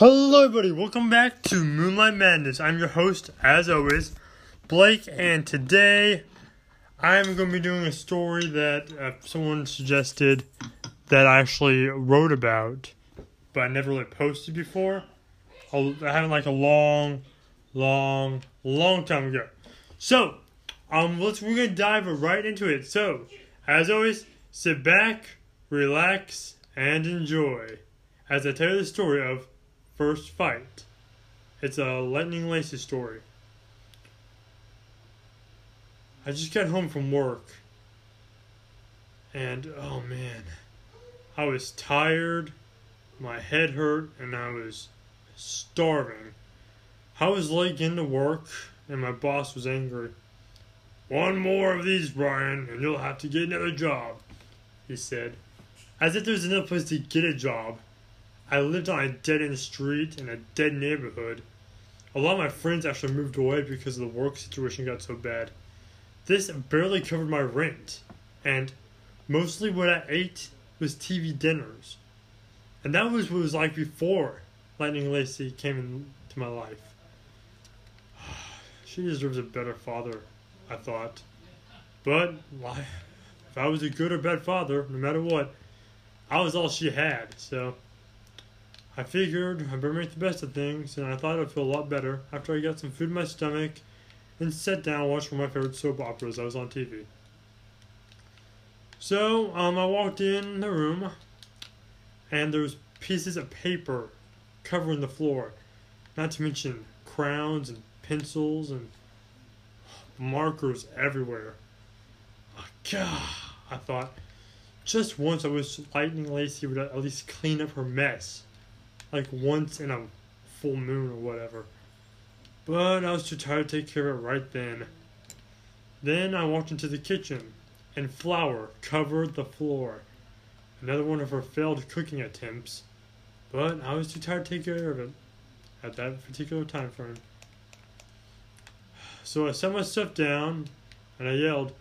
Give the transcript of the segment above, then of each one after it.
Hello, everybody. Welcome back to Moonlight Madness. I'm your host, as always, Blake, and today I'm going to be doing a story that uh, someone suggested that I actually wrote about, but I never really posted before. I had like a long, long, long time ago. So, um, let's we're gonna dive right into it. So, as always, sit back, relax, and enjoy as I tell you the story of First Fight. It's a Lightning Lacey story. I just got home from work, and oh man, I was tired, my head hurt, and I was starving. I was late into work, and my boss was angry. One more of these, Brian, and you'll have to get another job, he said. As if there's another place to get a job. I lived on a dead end street in a dead neighborhood. A lot of my friends actually moved away because the work situation got so bad. This barely covered my rent, and mostly what I ate was TV dinners. And that was what it was like before Lightning Lacey came into my life. She deserves a better father, I thought. But if I was a good or bad father, no matter what, I was all she had, so I figured I better make the best of things, and I thought I'd feel a lot better after I got some food in my stomach and sat down and watched one of my favorite soap operas that was on TV. So, um, I walked in the room, and there was pieces of paper covering the floor, not to mention crowns and pencils and markers everywhere. Oh, God, I thought, just once I wish Lightning Lacey would at least clean up her mess like once in a full moon or whatever. But I was too tired to take care of it right then. Then I walked into the kitchen, and flour covered the floor. Another one of her failed cooking attempts, but I was too tired to take care of it at that particular time frame. So I set my stuff down, and I yelled,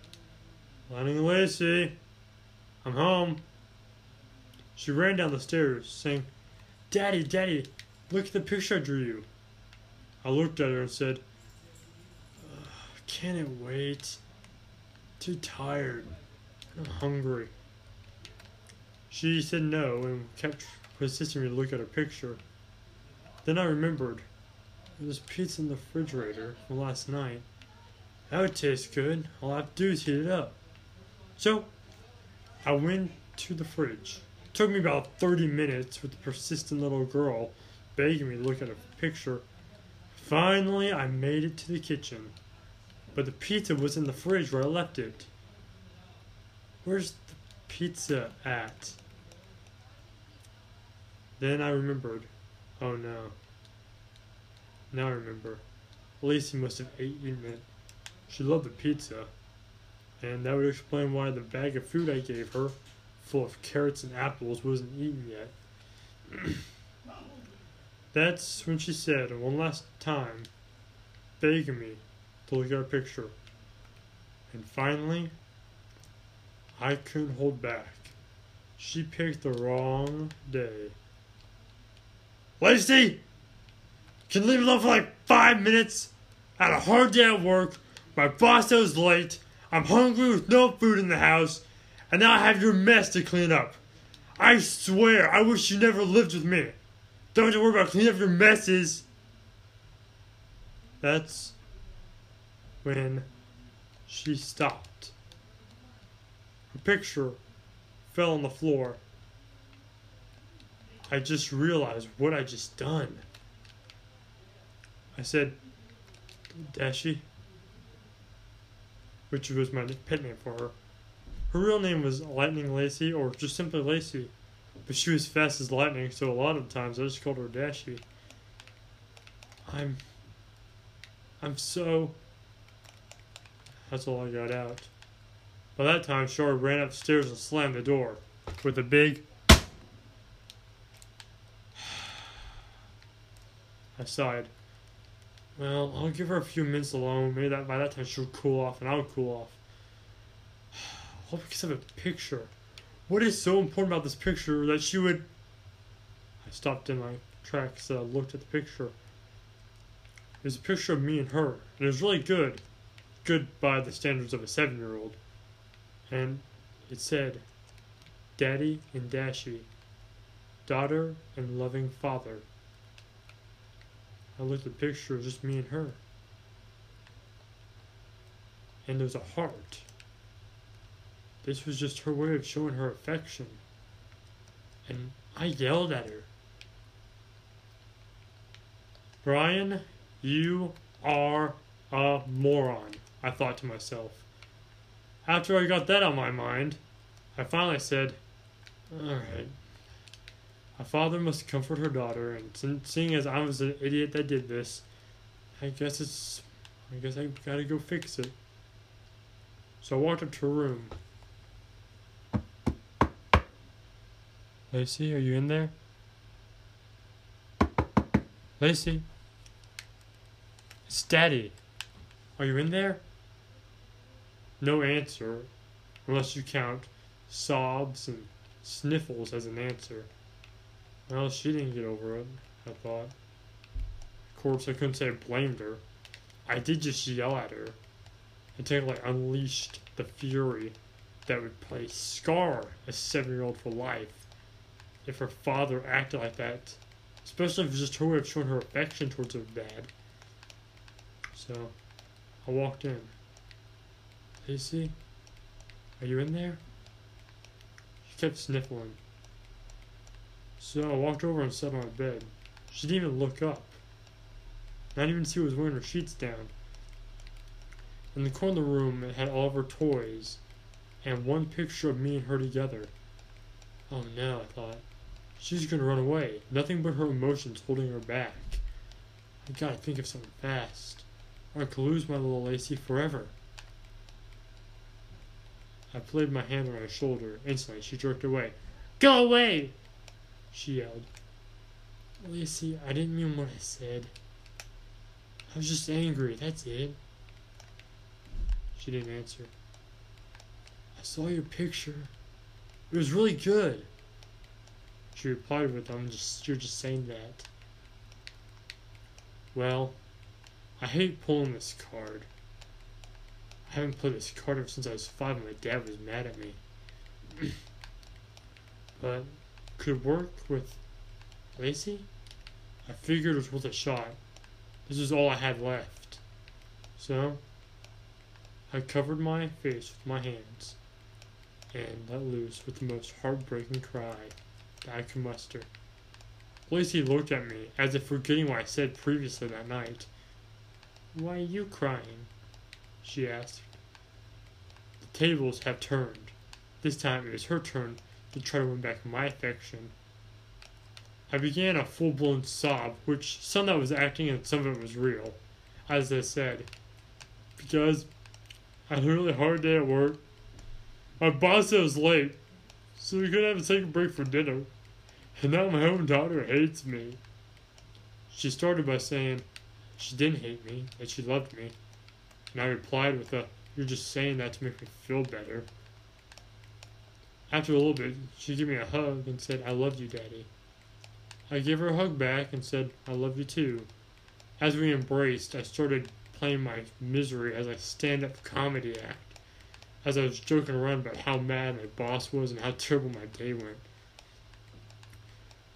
Lightning Lacey, I'm home. She ran down the stairs, saying, Daddy, Daddy, look at the picture I drew you. I looked at her and said, Can it wait? Too tired. I'm hungry. She said no and kept persisting to look at her picture. Then I remembered there was pizza in the refrigerator from last night. That would taste good. All I have to do is heat it up. So I went to the fridge Took me about 30 minutes with the persistent little girl begging me to look at a picture. Finally, I made it to the kitchen. But the pizza was in the fridge where I left it. Where's the pizza at? Then I remembered. Oh no. Now I remember. Lacey must have eaten it. She loved the pizza. And that would explain why the bag of food I gave her full of carrots and apples wasn't eaten yet. That's when she said one last time, begging me to look at her picture. And finally, I couldn't hold back. She picked the wrong day. Lacey! Can you leave alone for like five minutes? I had a hard day at work. My boss was late. I'm hungry with no food in the house and now I have your mess to clean up. I swear, I wish you never lived with me. Don't to worry about cleaning up your messes. That's when she stopped. Her picture fell on the floor. I just realized what I just done. I said, Dashi, which was my pet name for her. Her real name was Lightning Lacey, or just simply Lacey. But she was fast as lightning, so a lot of times I just called her Dashy. I'm. I'm so. That's all I got out. By that time, Shar ran upstairs and slammed the door with a big. I sighed. Well, I'll give her a few minutes alone. Maybe that by that time she'll cool off, and I'll cool off. All because of a picture. What is so important about this picture that she would. I stopped in my tracks, and uh, looked at the picture. It was a picture of me and her, and it was really good, good by the standards of a seven-year-old. And it said, "Daddy and Dashie, daughter and loving father." I looked at the picture, it was just me and her. And there's a heart. This was just her way of showing her affection. And I yelled at her. Brian, you are a moron, I thought to myself. After I got that on my mind, I finally said, Alright. A father must comfort her daughter, and seeing as I was an idiot that did this, I guess it's. I guess I gotta go fix it. So I walked up to her room. Lacey, are you in there? Lacey? It's Daddy. Are you in there? No answer, unless you count sobs and sniffles as an answer. Well, she didn't get over it, I thought. Of course, I couldn't say I blamed her. I did just yell at her. I technically unleashed the fury that would play scar a seven year old for life if her father acted like that. Especially if it's just her way of showing her affection towards her dad. So, I walked in. Lacey, are you in there? She kept sniffling. So I walked over and sat on my bed. She didn't even look up. Not even see who was wearing her sheets down. In the corner of the room, it had all of her toys and one picture of me and her together. Oh no, I thought. She's gonna run away. Nothing but her emotions holding her back. I gotta think of something fast, or I could lose my little Lacey forever. I played my hand on her shoulder. Instantly, she jerked away. Go away! She yelled. Lacey, I didn't mean what I said. I was just angry, that's it. She didn't answer. I saw your picture. It was really good. She replied with, I'm just, you're just saying that. Well, I hate pulling this card. I haven't played this card ever since I was five and my dad was mad at me. but could work with Lacey? I figured it was worth a shot. This is all I had left. So, I covered my face with my hands and let loose with the most heartbreaking cry I could muster. Lacey looked at me, as if forgetting what I said previously that night. Why are you crying? she asked. The tables have turned. This time it was her turn to try to win back my affection. I began a full blown sob, which some of it was acting and some of it was real, as I said, because I had a really hard day at work. My boss said I was late, so we couldn't have a second break for dinner. And now my own daughter hates me. She started by saying she didn't hate me, that she loved me. And I replied with a, You're just saying that to make me feel better. After a little bit, she gave me a hug and said, I love you, Daddy. I gave her a hug back and said, I love you too. As we embraced, I started playing my misery as a stand up comedy act as I was joking around about how mad my boss was and how terrible my day went.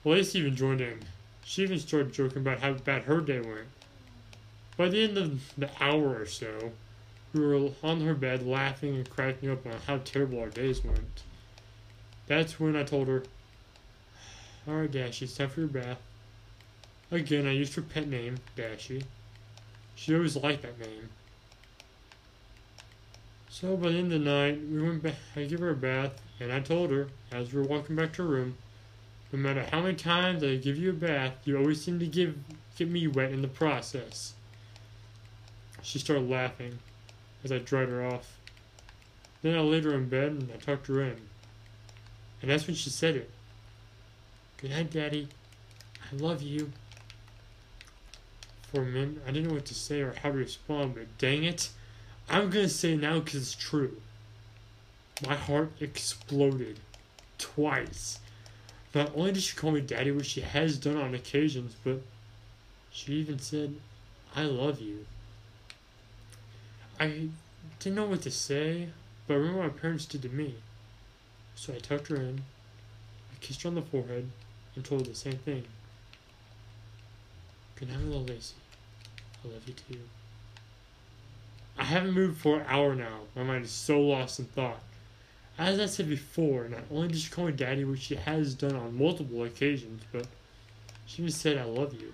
Lacey even joined in. She even started joking about how bad her day went. By the end of the hour or so, we were on her bed laughing and cracking up on how terrible our days went. That's when I told her, Alright, Dashie, it's time for your bath. Again, I used her pet name, Dashie. She always liked that name. So by the end of the night, we went back. I gave her a bath, and I told her as we were walking back to her room, no matter how many times I give you a bath, you always seem to give get me wet in the process. She started laughing as I dried her off. Then I laid her in bed and I tucked her in. And that's when she said it. Good night, Daddy. I love you. For a minute, I didn't know what to say or how to respond, but dang it. I'm gonna say now because it's true. My heart exploded twice. Not only did she call me daddy, which she has done on occasions, but she even said, I love you. I didn't know what to say, but I remember my parents did to me. So I tucked her in, I kissed her on the forehead, and told her the same thing. Good night, little Lacey. I love you too. I haven't moved for an hour now. My mind is so lost in thought. As I said before, not only did she call me daddy, which she has done on multiple occasions, but she even said, I love you.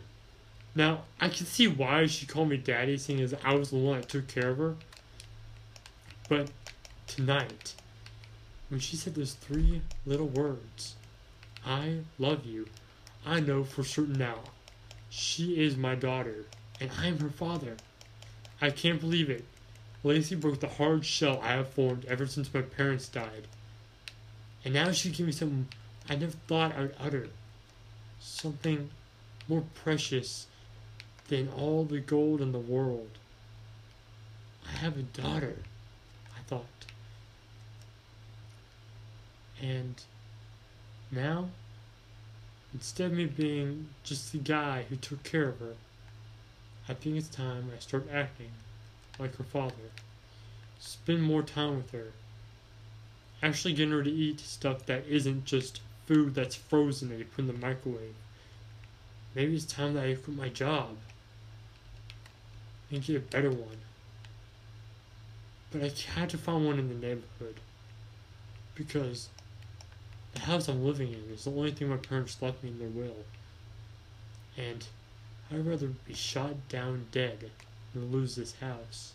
Now, I can see why she called me daddy, seeing as I was the one that took care of her. But tonight, when she said those three little words, I love you, I know for certain now. She is my daughter, and I am her father. I can't believe it. Lacey broke the hard shell I have formed ever since my parents died. And now she gave me something I never thought I would utter. Something more precious than all the gold in the world. I have a daughter, I thought. And now, instead of me being just the guy who took care of her, I think it's time I start acting like her father. Spend more time with her. Actually getting her to eat stuff that isn't just food that's frozen that you put in the microwave. Maybe it's time that I quit my job and get a better one. But I had to find one in the neighborhood because the house I'm living in is the only thing my parents left me in their will. And I'd rather be shot down dead than lose this house.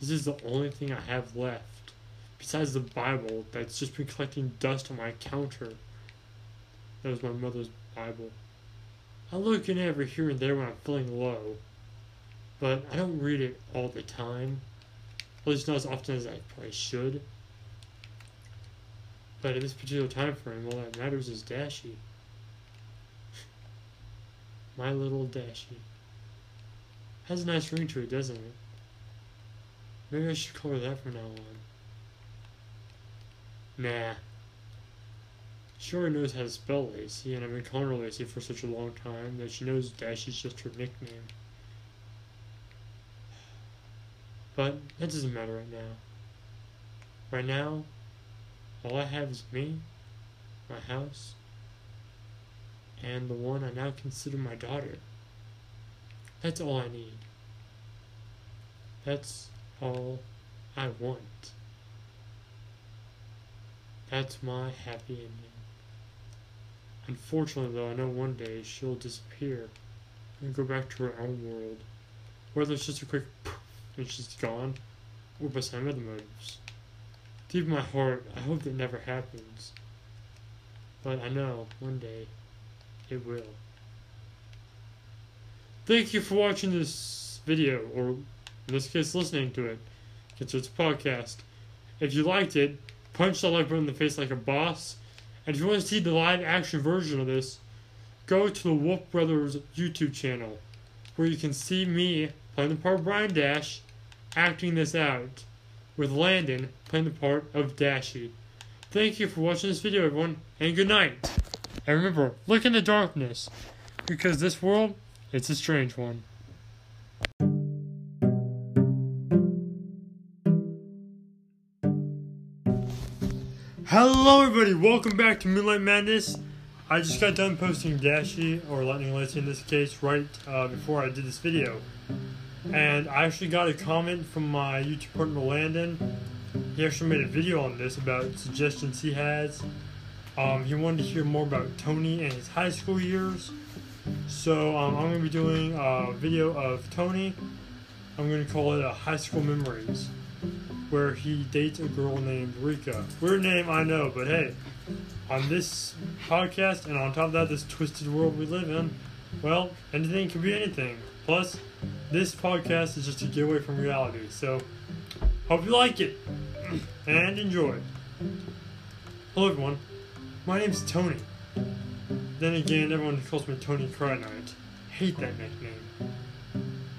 This is the only thing I have left, besides the Bible that's just been collecting dust on my counter. That was my mother's Bible. I look in every here and there when I'm feeling low, but I don't read it all the time. At least not as often as I probably should. But at this particular time frame, all that matters is Dashy. My little Dashy. Has a nice ring to it, doesn't it? Maybe I should call her that from now on. Nah. She already knows how to spell Lacey, and I've been calling her Lacey for such a long time that she knows Dashy's just her nickname. But that doesn't matter right now. Right now, all I have is me, my house, and the one I now consider my daughter. That's all I need. That's all I want. That's my happy ending. Unfortunately, though, I know one day she'll disappear and go back to her own world. Whether it's just a quick poof and she's gone, or by some other motives. Deep in my heart, I hope that never happens. But I know one day it will. Thank you for watching this video, or in this case, listening to it, because it's a podcast. If you liked it, punch the like button in the face like a boss. And if you want to see the live action version of this, go to the Wolf Brothers YouTube channel, where you can see me playing the part of Brian Dash, acting this out, with Landon playing the part of Dashy. Thank you for watching this video, everyone, and good night. And remember, look in the darkness, because this world, it's a strange one. Hello, everybody. Welcome back to Moonlight Madness. I just got done posting Dashy, or Lightning Lacey in this case, right uh, before I did this video. And I actually got a comment from my YouTube partner Landon. He actually made a video on this about suggestions he has. Um, he wanted to hear more about Tony and his high school years. So um, I'm going to be doing a video of Tony. I'm going to call it a High School Memories, where he dates a girl named Rika. Weird name, I know, but hey, on this podcast and on top of that, this twisted world we live in, well, anything can be anything. Plus, this podcast is just a getaway from reality. So, hope you like it and enjoy. Hello, everyone. My name's Tony. Then again, everyone calls me Tony Cry Hate that nickname.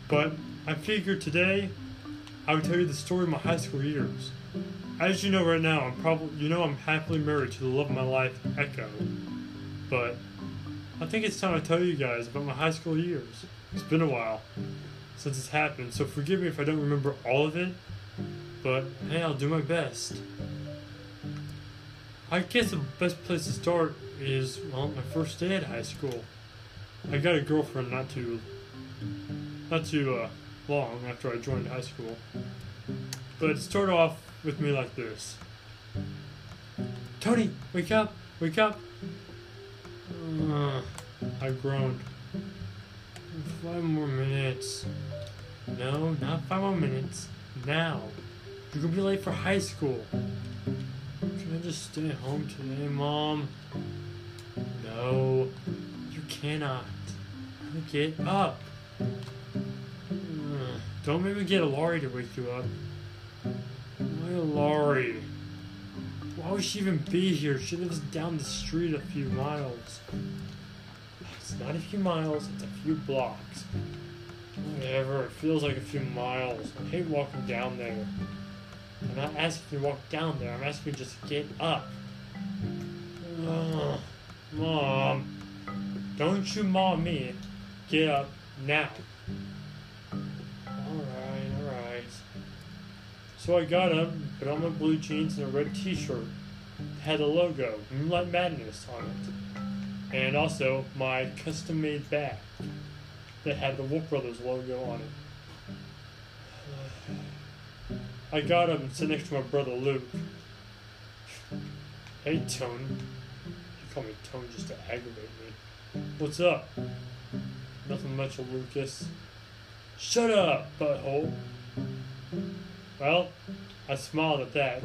But I figured today I would tell you the story of my high school years. As you know right now, I'm probably you know I'm happily married to the love of my life, Echo. But I think it's time to tell you guys about my high school years. It's been a while since it's happened, so forgive me if I don't remember all of it, but hey, I'll do my best. I guess the best place to start is, well, my first day at high school. I got a girlfriend not too, not too uh, long after I joined high school. But it started off with me like this. Tony, wake up, wake up. Uh, I groaned. Five more minutes. No, not five more minutes. Now. You're gonna be late for high school. Can I just stay home today, Mom? No, you cannot. Get up. Uh, Don't make me get a Laurie to wake you up. Why a? Why would she even be here? She lives down the street a few miles. It's not a few miles, it's a few blocks. Whatever, it feels like a few miles. I hate walking down there. I'm not asking you to walk down there, I'm asking you to just get up. Ugh. Mom, don't you mom me. Get up now. Alright, alright. So I got up, put on my blue jeans and a red t shirt. That had a logo, Moonlight Madness, on it. And also my custom made bag that had the Wolf Brothers logo on it. I got and sat next to my brother Luke. Hey, Tony. You call me Tony just to aggravate me. What's up? Nothing much, Lucas. Shut up, butthole. Well, I smiled at that.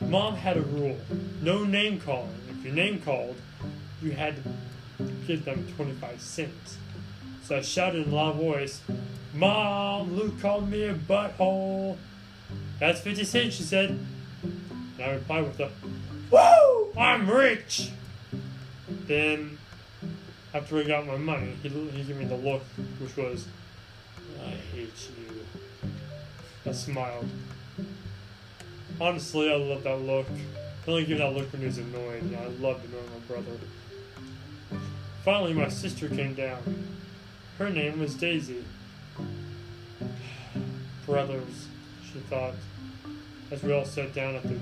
Mom had a rule no name calling. If your name called, you had to give them 25 cents. So I shouted in a loud voice, Mom, Luke called me a butthole. That's 50 cents, she said. And I replied with a, Woo! I'm rich! Then, after I got my money, he, he gave me the look, which was, I hate you. I smiled. Honestly, I love that look. I only give that look when he's annoyed. Yeah, I love annoying my brother. Finally, my sister came down. Her name was Daisy. Brothers, she thought, as we all sat down at the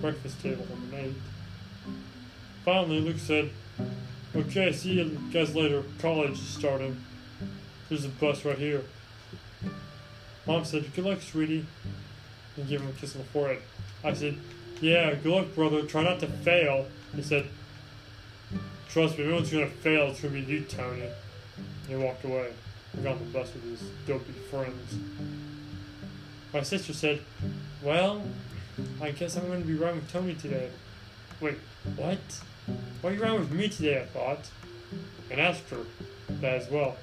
breakfast table and ate. Finally, Luke said, Okay, see you guys later. College is starting. There's a bus right here. Mom said, Good luck, sweetie. And gave him a kiss on the forehead. I said, Yeah, good luck, brother. Try not to fail. He said, Trust me, if anyone's gonna fail, it's gonna be you, Tony. And he walked away. Got on the bus with his dopey friends. My sister said, Well, I guess I'm gonna be riding with Tony today. Wait, what? Why are you riding with me today? I thought. And asked her that as well.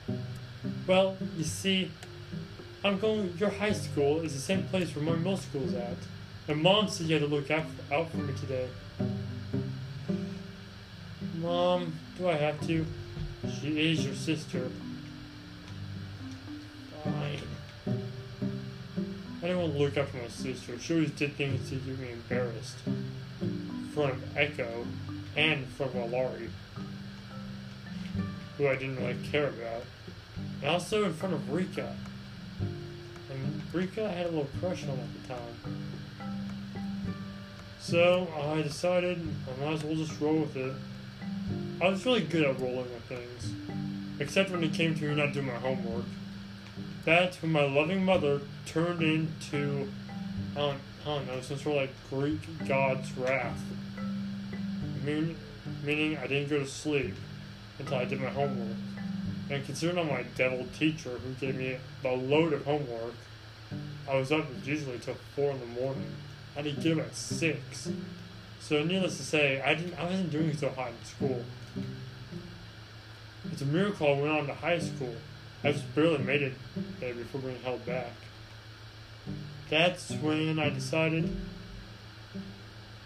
Well, you see, I'm going. Your high school is the same place where my middle school school's at, and Mom said you had to look out for, out for me today. Mom, do I have to? She is your sister. Fine. I didn't want to look up after my sister. She always did things to get me embarrassed. In front of Echo and in front of Alari, who I didn't really care about. And also in front of Rika. And Rika I had a little crush on at the time. So I decided I might as well just roll with it. I was really good at rolling with things. Except when it came to not doing my homework. That's when my loving mother turned into, don't, I don't know, some sort of like Greek god's wrath. Mean, meaning I didn't go to sleep until I did my homework. And considering I'm my devil teacher who gave me a load of homework, I was up usually till four in the morning. I didn't get up at six. So needless to say, I didn't I wasn't doing so hot in school. It's a miracle I went on to high school. I just barely made it there before being held back. That's when I decided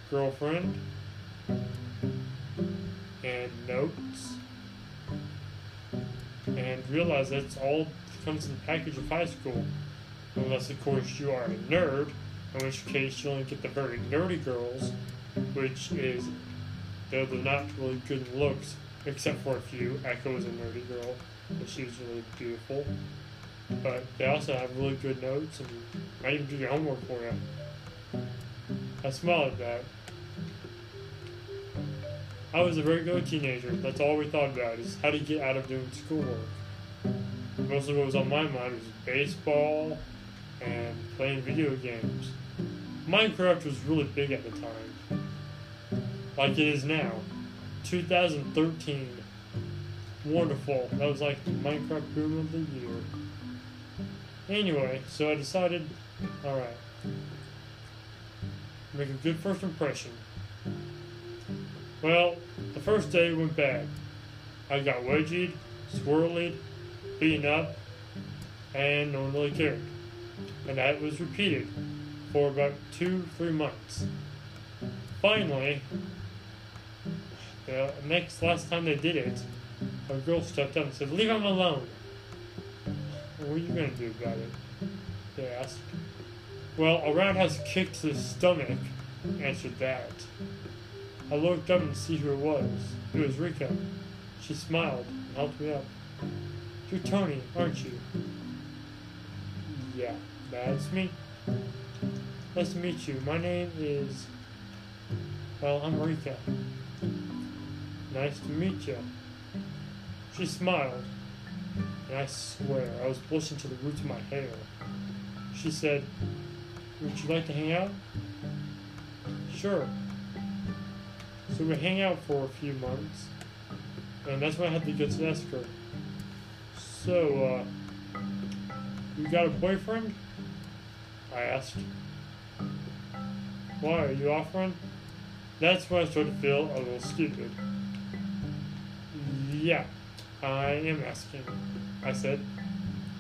girlfriend and notes and realize that's all comes in the package of high school. Unless of course you are a nerd, in which case you only get the very nerdy girls, which is though they're not really good looks, except for a few. Echo is a nerdy girl, but she's really beautiful. But they also have really good notes and might even do your homework for you. I smile at that. I was a very good teenager. That's all we thought about is how to get out of doing schoolwork. Mostly what was on my mind was baseball and playing video games. Minecraft was really big at the time. Like it is now. 2013. Wonderful. That was like Minecraft boom of the year. Anyway, so I decided, alright, make a good first impression. Well, the first day went bad. I got wedgied, swirled, beaten up, and no one really cared. And that was repeated for about two, three months. Finally, the next last time they did it, a girl stepped up and said, Leave him alone. What are you going to do about it? They asked. Well, a roundhouse kick to the stomach answered that. I looked up and see who it was. It was Rika. She smiled and helped me up. You're Tony, aren't you? Yeah, that's me. Nice to meet you. My name is. Well, I'm Rika. Nice to meet you. She smiled, and I swear I was blushing to the roots of my hair. She said, Would you like to hang out? Sure. So we hang out for a few months, and that's when I had to get to ask her. So, uh, you got a boyfriend? I asked. Why, are you offering? That's when I started to feel a little stupid. Yeah, I am asking, I said.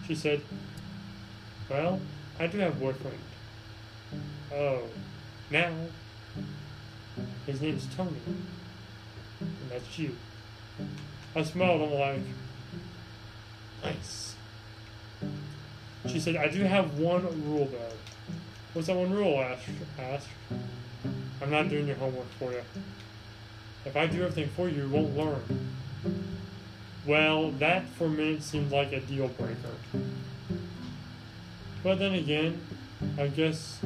She said, Well, I do have a boyfriend. Oh, now? His name's Tony. And that's you. I smiled, I'm like, Nice. She said, I do have one rule though. What's that one rule? I asked. I'm not doing your homework for you. If I do everything for you, you won't learn. Well, that for me seemed like a deal breaker. But then again, I guess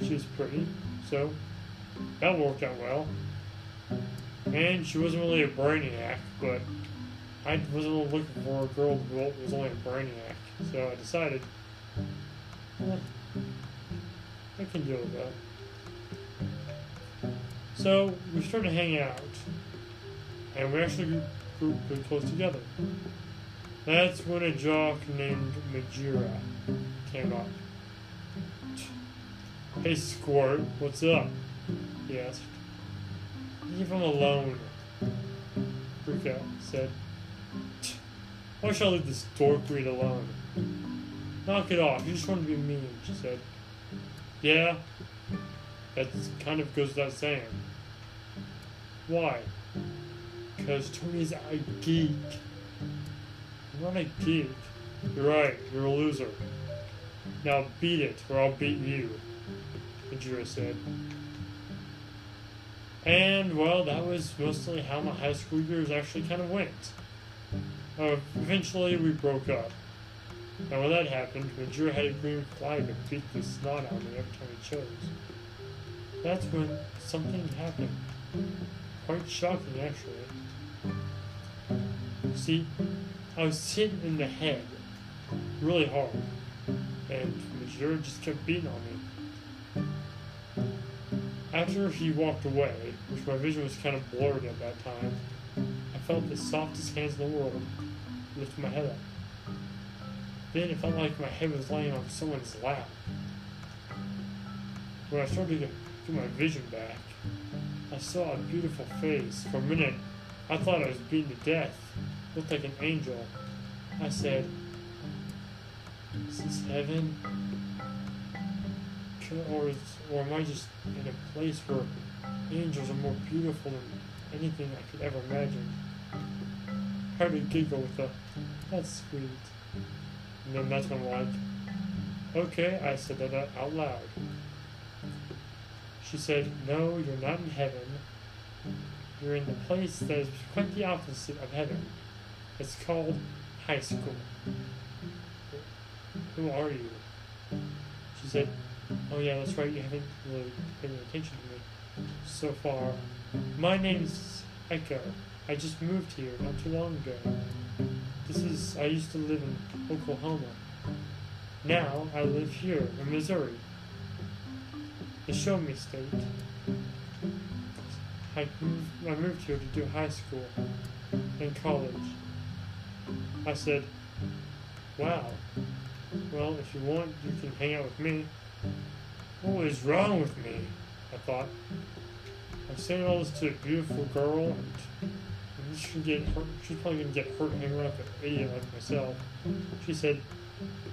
she's pretty, so that worked out well. And she wasn't really a brainiac, but I wasn't looking for a girl who was only a brainiac. So I decided, I can deal with that. So we started hanging out, and we actually grew pretty close together. That's when a jock named Majira came up. Hey Squirt, what's up? He asked. Leave him alone, Rika said. Why should I leave this dork breed alone? Knock it off, you just want to be mean, she said. Yeah, that kind of goes without saying. Why? Because Tony's a geek. You're not a geek. You're right, you're a loser. Now beat it, or I'll beat you, Majira said. And, well, that was mostly how my high school years actually kind of went. Uh, eventually, we broke up. And when that happened, Majira had a green flag to beat the snot out of me every time he chose. That's when something happened. Quite shocking, actually. See, I was hit in the head really hard, and Majira just kept beating on me. After he walked away, which my vision was kind of blurred at that time, I felt the softest hands in the world lift my head up. Then it felt like my head was laying on someone's lap. When I started to get my vision back, I saw a beautiful face. For a minute, I thought I was beaten to death. Looked like an angel. I said, Is this heaven? Or, is, or am I just in a place where angels are more beautiful than anything I could ever imagine? A giggle with a, That's sweet. And then that's when I'm like, Okay, I said that out loud. She said, No, you're not in heaven. You're in the place that is quite the opposite of heaven. It's called high school. Who are you? She said, Oh, yeah, that's right, you haven't really paid any attention to me so far. My name's Echo. I just moved here not too long ago. This is, I used to live in Oklahoma. Now I live here in Missouri, the Show Me State. I moved, I moved here to do high school and college. I said, Wow. Well, if you want, you can hang out with me. What is wrong with me? I thought. I'm saying all this to a beautiful girl, and get hurt. She's probably gonna get hurt hanging around with an idiot like myself. She said,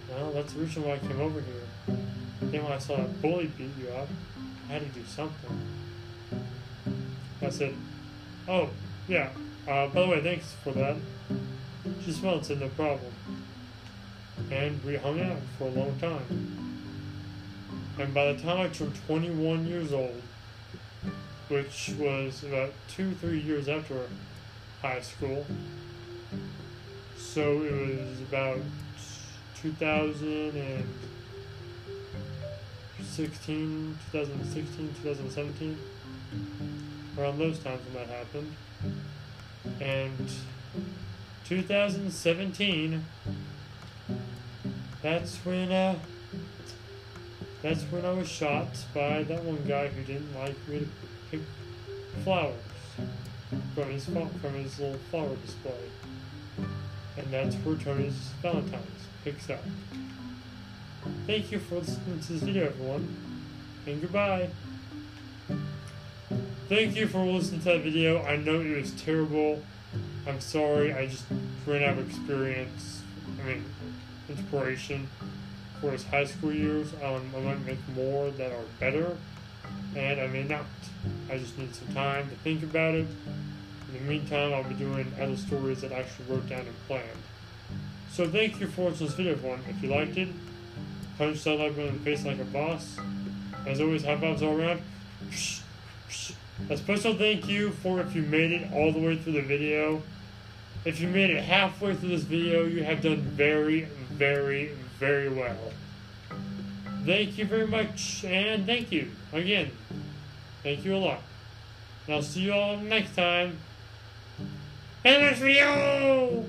"Well, that's the reason why I came over here. Then when I saw that bully beat you up, I had to do something." I said, "Oh, yeah. Uh, by the way, thanks for that." She smiled and said, "No problem." And we hung out for a long time. And by the time I turned 21 years old, which was about two, three years after high school, so it was about 2016, 2016, 2017, around those times when that happened. And 2017, that's when, uh, that's when I was shot by that one guy who didn't like me to pick flowers from his from his little flower display. And that's where Tony's Valentine's picks up. Thank you for listening to this video, everyone, and goodbye. Thank you for listening to that video. I know it was terrible. I'm sorry. I just ran out of experience. I mean, inspiration for his high school years. Um, I might make more that are better, and I may not. I just need some time to think about it. In the meantime, I'll be doing other stories that I actually wrote down and planned. So thank you for watching this video, everyone. If you liked it, punch that like button the face like a boss. As always, high fives all around. A special thank you for if you made it all the way through the video. If you made it halfway through this video, you have done very, very, very well. Thank you very much, and thank you again. Thank you a lot. And I'll see you all next time. And next video!